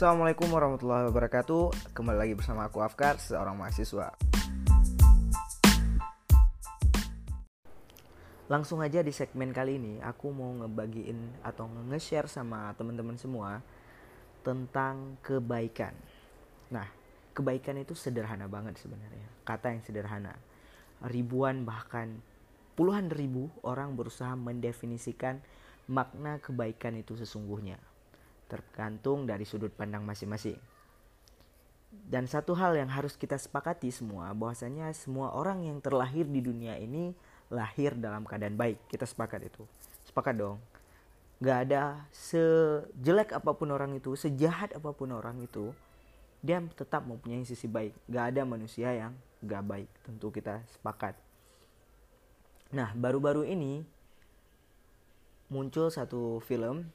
Assalamualaikum warahmatullahi wabarakatuh. Kembali lagi bersama aku Afkar, seorang mahasiswa. Langsung aja di segmen kali ini Aku mau ngebagiin atau nge-share sama teman-teman semua Tentang kebaikan. Nah, kebaikan itu sederhana banget sebenarnya. Kata yang sederhana Ribuan bahkan puluhan ribu orang berusaha mendefinisikan makna kebaikan itu sesungguhnya tergantung dari sudut pandang masing-masing. Dan satu hal yang harus kita sepakati semua bahwasanya semua orang yang terlahir di dunia ini lahir dalam keadaan baik. Kita sepakat itu. Sepakat dong. Gak ada sejelek apa pun orang itu, sejahat apa pun orang itu, dia tetap mempunyai sisi baik. Gak ada manusia yang gak baik. Tentu kita sepakat. Nah, baru-baru ini muncul satu film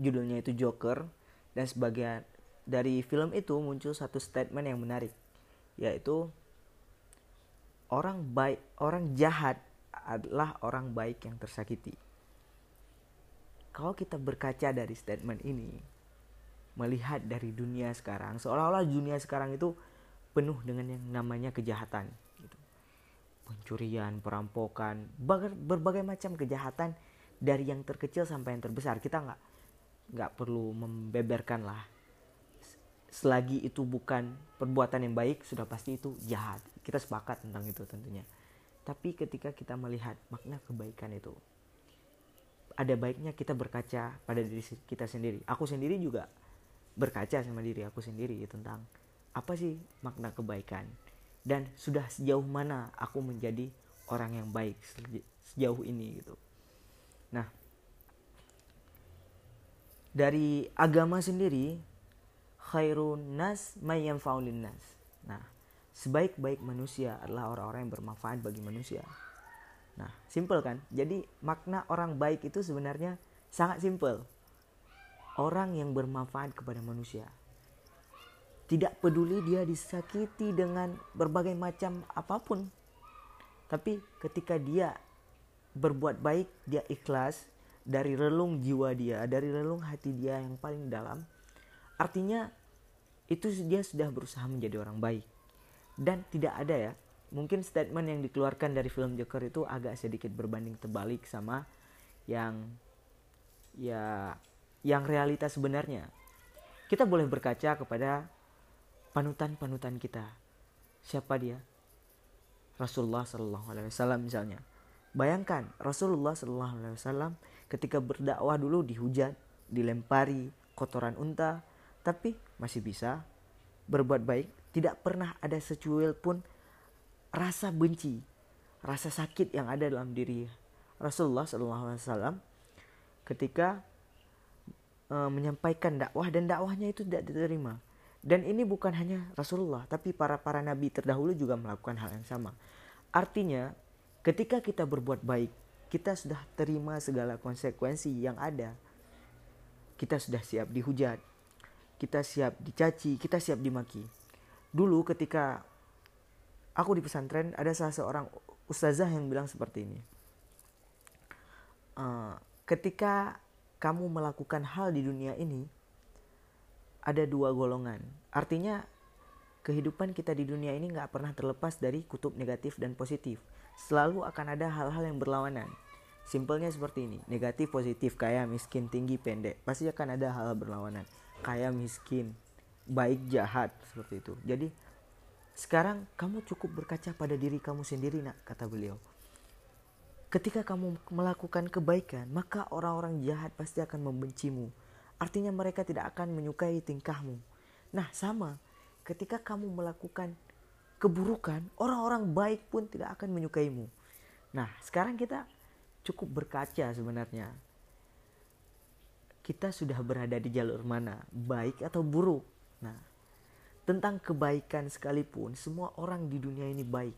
judulnya itu Joker dan sebagian dari film itu muncul satu statement yang menarik yaitu orang baik orang jahat adalah orang baik yang tersakiti. Kalau kita berkaca dari statement ini, melihat dari dunia sekarang, seolah-olah dunia sekarang itu penuh dengan yang namanya kejahatan, gitu. pencurian, perampokan, berbagai macam kejahatan dari yang terkecil sampai yang terbesar. Kita nggak nggak perlu membeberkan lah. Selagi itu bukan perbuatan yang baik sudah pasti itu jahat. Kita sepakat tentang itu tentunya. Tapi ketika kita melihat makna kebaikan itu ada baiknya kita berkaca pada diri kita sendiri. Aku sendiri juga berkaca sama diri aku sendiri tentang apa sih makna kebaikan. Dan sudah sejauh mana aku menjadi orang yang baik sejauh ini gitu. Nah dari agama sendiri khairun nas mayyam faulin nas. Nah, sebaik-baik manusia adalah orang-orang yang bermanfaat bagi manusia. Nah, simple kan? Jadi makna orang baik itu sebenarnya sangat simple. Orang yang bermanfaat kepada manusia. Tidak peduli dia disakiti dengan berbagai macam apa pun. Tapi ketika dia berbuat baik, dia ikhlas, dari relung jiwa dia, dari relung hati dia yang paling dalam, artinya itu dia sudah berusaha menjadi orang baik. Dan tidak ada ya, mungkin statement yang dikeluarkan dari film Joker itu agak sedikit berbanding terbalik sama yang ya yang realitas sebenarnya. Kita boleh berkaca kepada panutan-panutan kita. Siapa dia? Rasulullah Shallallahu Alaihi Wasallam misalnya. Bayangkan Rasulullah Shallallahu Alaihi Wasallam ketika berdakwah dulu dihujat, dilempari kotoran unta, tapi masih bisa berbuat baik. Tidak pernah ada secuil pun rasa benci, rasa sakit yang ada dalam diri Rasulullah SAW ketika e, menyampaikan dakwah dan dakwahnya itu tidak diterima. Dan ini bukan hanya Rasulullah, tapi para para nabi terdahulu juga melakukan hal yang sama. Artinya, ketika kita berbuat baik, kita sudah terima segala konsekuensi yang ada. Kita sudah siap dihujat, kita siap dicaci, kita siap dimaki. Dulu ketika aku di pesantren ada salah seorang ustazah yang bilang seperti ini. Uh, ketika kamu melakukan hal di dunia ini, ada dua golongan. Artinya kehidupan kita di dunia ini nggak pernah terlepas dari kutub negatif dan positif selalu akan ada hal-hal yang berlawanan. Simpelnya seperti ini, negatif positif, kaya miskin, tinggi pendek, pasti akan ada hal, berlawanan. Kaya miskin, baik jahat seperti itu. Jadi sekarang kamu cukup berkaca pada diri kamu sendiri nak kata beliau. Ketika kamu melakukan kebaikan, maka orang-orang jahat pasti akan membencimu. Artinya mereka tidak akan menyukai tingkahmu. Nah, sama ketika kamu melakukan keburukan, orang-orang baik pun tidak akan menyukaimu. Nah, sekarang kita cukup berkaca sebenarnya. Kita sudah berada di jalur mana, baik atau buruk. Nah, tentang kebaikan sekalipun, semua orang di dunia ini baik.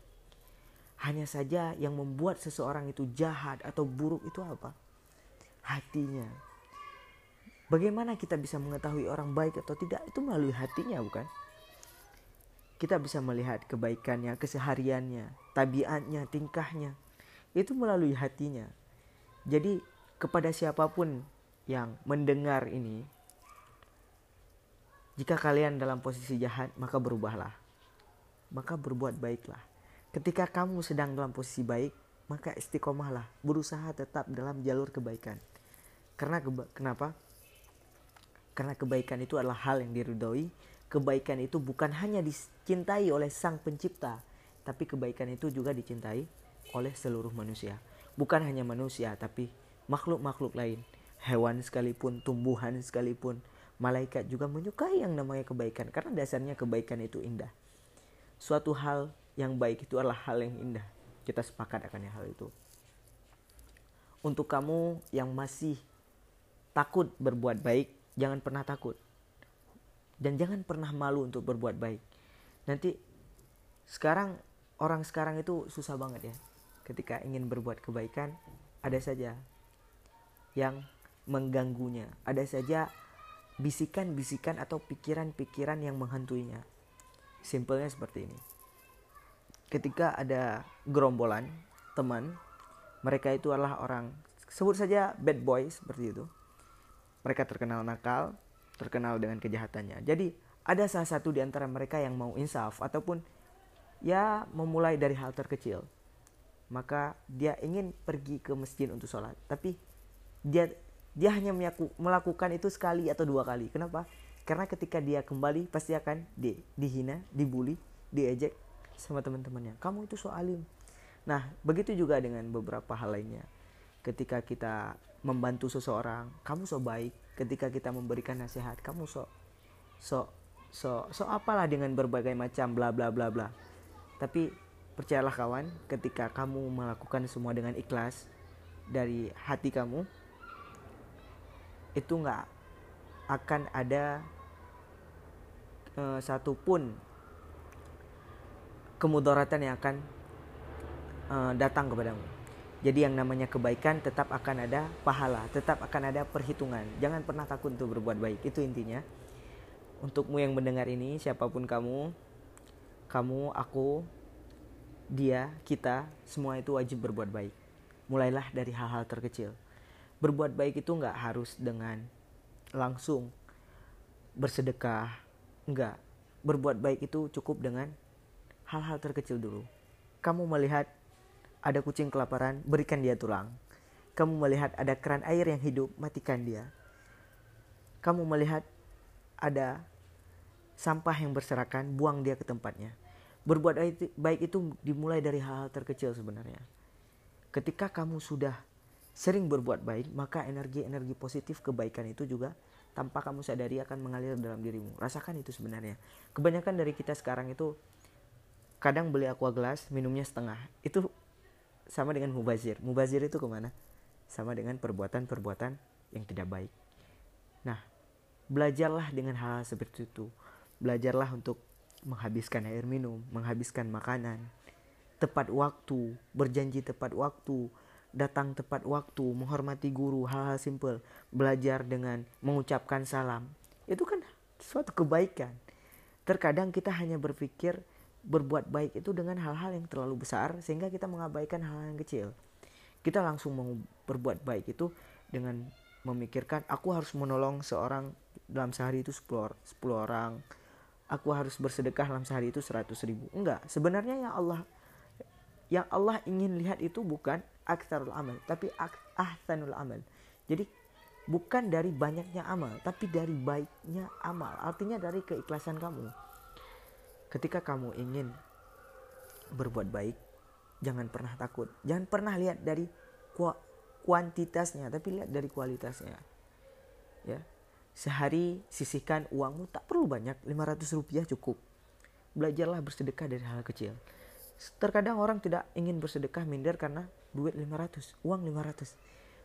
Hanya saja yang membuat seseorang itu jahat atau buruk itu apa? Hatinya. Bagaimana kita bisa mengetahui orang baik atau tidak? Itu melalui hatinya, bukan? Kita bisa melihat kebaikannya, kesehariannya, tabiatnya, tingkahnya. Itu melalui hatinya. Jadi kepada siapa pun yang mendengar ini, Jika kalian dalam posisi jahat, maka berubahlah. Maka berbuat baiklah. Ketika kamu sedang dalam posisi baik, maka istiqomahlah. Berusaha tetap dalam jalur kebaikan. Karena keba kenapa? Karena kebaikan itu adalah hal yang diridhoi. Kebaikan itu bukan hanya dicintai oleh sang pencipta, tapi kebaikan itu juga dicintai oleh seluruh manusia. Bukan hanya manusia, tapi makhluk-makhluk lain. Hewan sekalipun, tumbuhan sekalipun, malaikat juga menyukai yang namanya kebaikan karena dasarnya kebaikan itu indah. Suatu hal yang baik itu adalah hal yang indah. Kita sepakat akan hal itu. Untuk kamu yang masih takut berbuat baik, jangan pernah takut. Dan jangan pernah malu untuk berbuat baik. Nanti sekarang orang sekarang itu susah banget ya. Ketika ingin berbuat kebaikan, ada saja yang mengganggunya. Ada saja bisikan-bisikan atau pikiran-pikiran yang menghantuinya. Simpelnya seperti ini. Ketika ada gerombolan teman, mereka itu adalah orang sebut saja bad boy seperti itu. Mereka terkenal nakal, terkenal dengan kejahatannya. Jadi ada salah satu di antara mereka yang mau insaf ataupun ya memulai dari hal terkecil. Maka dia ingin pergi ke masjid untuk sholat, tapi dia dia hanya melakukan itu sekali atau dua kali. Kenapa? Karena ketika dia kembali pasti akan di, dihina, dibully, diejek sama teman-temannya. Kamu itu so alim. Nah, begitu juga dengan beberapa hal lainnya. Ketika kita membantu seseorang, kamu so baik. Ketika kita memberikan nasihat, kamu so so so so apalah dengan berbagai macam bla bla bla bla. Tapi percayalah kawan, ketika kamu melakukan semua dengan ikhlas dari hati kamu, itu nggak akan ada uh, satupun kemudaratan yang akan uh, datang kepadamu. Jadi yang namanya kebaikan tetap akan ada pahala, tetap akan ada perhitungan. Jangan pernah takut untuk berbuat baik. Itu intinya. Untukmu yang mendengar ini, siapa pun kamu, kamu, aku, dia, kita, semua itu wajib berbuat baik. Mulailah dari hal-hal terkecil berbuat baik itu nggak harus dengan langsung bersedekah nggak berbuat baik itu cukup dengan hal-hal terkecil dulu kamu melihat ada kucing kelaparan berikan dia tulang kamu melihat ada keran air yang hidup matikan dia kamu melihat ada sampah yang berserakan buang dia ke tempatnya berbuat baik itu dimulai dari hal-hal terkecil sebenarnya ketika kamu sudah sering berbuat baik, maka energi-energi positif kebaikan itu juga tanpa kamu sadari akan mengalir dalam dirimu. Rasakan itu sebenarnya. Kebanyakan dari kita sekarang itu kadang beli aqua gelas, minumnya setengah. Itu sama dengan mubazir. Mubazir itu ke mana? Sama dengan perbuatan-perbuatan yang tidak baik. Nah, belajarlah dengan hal, -hal seperti itu. Belajarlah untuk menghabiskan air minum, menghabiskan makanan, tepat waktu, berjanji tepat waktu, datang tepat waktu, menghormati guru, hal-hal simpel, belajar dengan mengucapkan salam. Itu kan suatu kebaikan. Terkadang kita hanya berpikir berbuat baik itu dengan hal-hal yang terlalu besar sehingga kita mengabaikan hal-hal yang kecil. Kita langsung mau berbuat baik itu dengan memikirkan aku harus menolong seorang dalam sehari itu 10, 10 orang. Aku harus bersedekah dalam sehari itu 100 ribu. Enggak, sebenarnya yang Allah yang Allah ingin lihat itu bukan aktsarul amal tapi ahsanul amal jadi bukan dari banyaknya amal tapi dari baiknya amal artinya dari keikhlasan kamu ketika kamu ingin berbuat baik jangan pernah takut. Jangan pernah lihat dari kuantitasnya tapi lihat dari kualitasnya. Ya sehari sisihkan uangmu tak perlu banyak 500 rupiah cukup. Belajarlah bersedekah dari hal kecil. Terkadang orang tidak ingin bersedekah minder karena duit 500 uang 500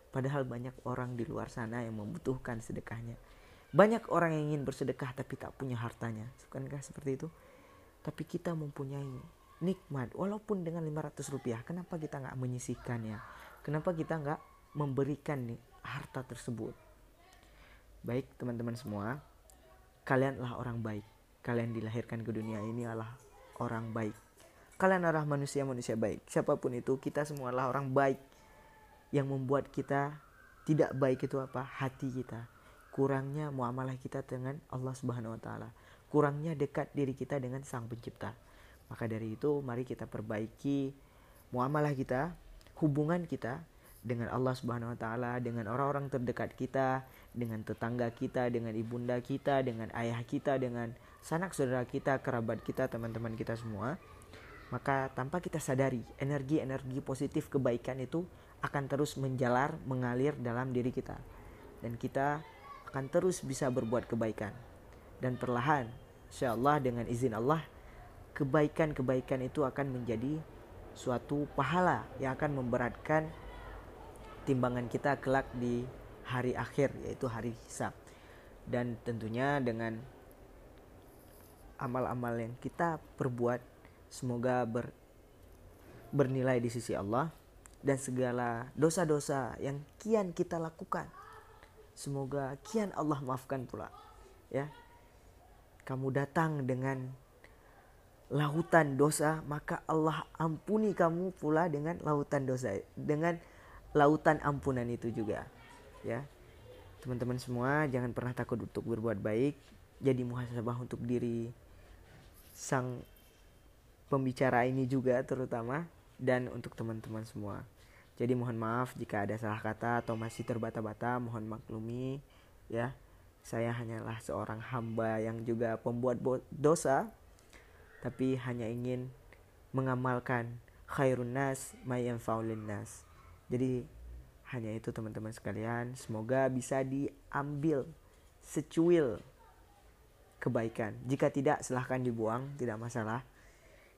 padahal banyak orang di luar sana yang membutuhkan sedekahnya. Banyak orang yang ingin bersedekah tapi tak punya hartanya. Bukankah seperti itu tapi kita mempunyai nikmat walaupun dengan 500 rupiah kenapa kita nggak menyisihkannya kenapa kita nggak memberikan nih harta tersebut baik teman-teman semua kalianlah orang baik kalian dilahirkan ke dunia ini adalah orang baik Kalian adalah manusia-manusia baik. Siapa pun itu, kita semua adalah orang baik. Yang membuat kita tidak baik itu apa? Hati kita. kurangnya muamalah kita dengan Allah Subhanahu wa taala, kurangnya dekat diri kita dengan Sang Pencipta. Maka dari itu mari kita perbaiki muamalah kita, hubungan kita dengan Allah Subhanahu wa taala, dengan orang-orang terdekat kita, dengan tetangga kita, dengan ibunda kita, dengan ayah kita, dengan sanak saudara kita, kerabat kita, teman-teman kita semua. Maka tanpa kita sadari, energi-energi positif kebaikan itu akan terus menjalar, mengalir dalam diri kita. Dan kita akan terus bisa berbuat kebaikan. Dan perlahan, insya Allah dengan izin Allah, kebaikan-kebaikan itu akan menjadi suatu pahala yang akan memberatkan timbangan kita kelak di hari akhir yaitu hari hisab. Dan tentunya dengan amal-amal yang kita perbuat semoga ber, bernilai di sisi Allah dan segala dosa-dosa yang kian kita lakukan Semoga kian Allah maafkan pula. Ya. Kamu datang dengan lautan dosa, maka Allah ampuni kamu pula dengan lautan dosa, dengan lautan ampunan itu juga. Ya. Teman-teman semua jangan pernah takut untuk berbuat baik. Jadi muhasabah untuk diri sang pembicara ini juga terutama dan untuk teman-teman semua. Jadi mohon maaf jika ada salah kata atau masih terbata-bata, mohon maklumi ya. Saya hanyalah seorang hamba yang juga pembuat dosa tapi hanya ingin mengamalkan khairun nas mayan nas. Jadi hanya itu teman-teman sekalian, semoga bisa diambil secuil kebaikan. Jika tidak silahkan dibuang, tidak masalah.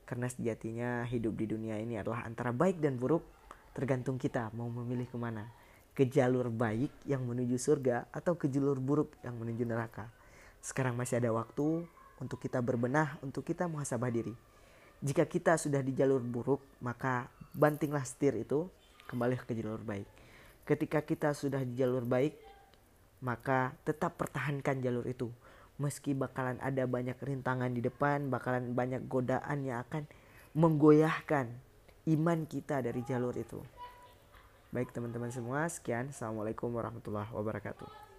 Karena sejatinya hidup di dunia ini adalah antara baik dan buruk Tergantung kita mau memilih ke mana. Ke jalur baik yang menuju surga atau ke jalur buruk yang menuju neraka. Sekarang masih ada waktu untuk kita berbenah, untuk kita muhasabah diri. Jika kita sudah di jalur buruk, maka bantinglah setir itu kembali ke jalur baik. Ketika kita sudah di jalur baik, maka tetap pertahankan jalur itu. Meski bakalan ada banyak rintangan di depan, bakalan banyak godaan yang akan menggoyahkan iman kita dari jalur itu. Baik teman-teman semua, sekian. Assalamualaikum warahmatullahi wabarakatuh.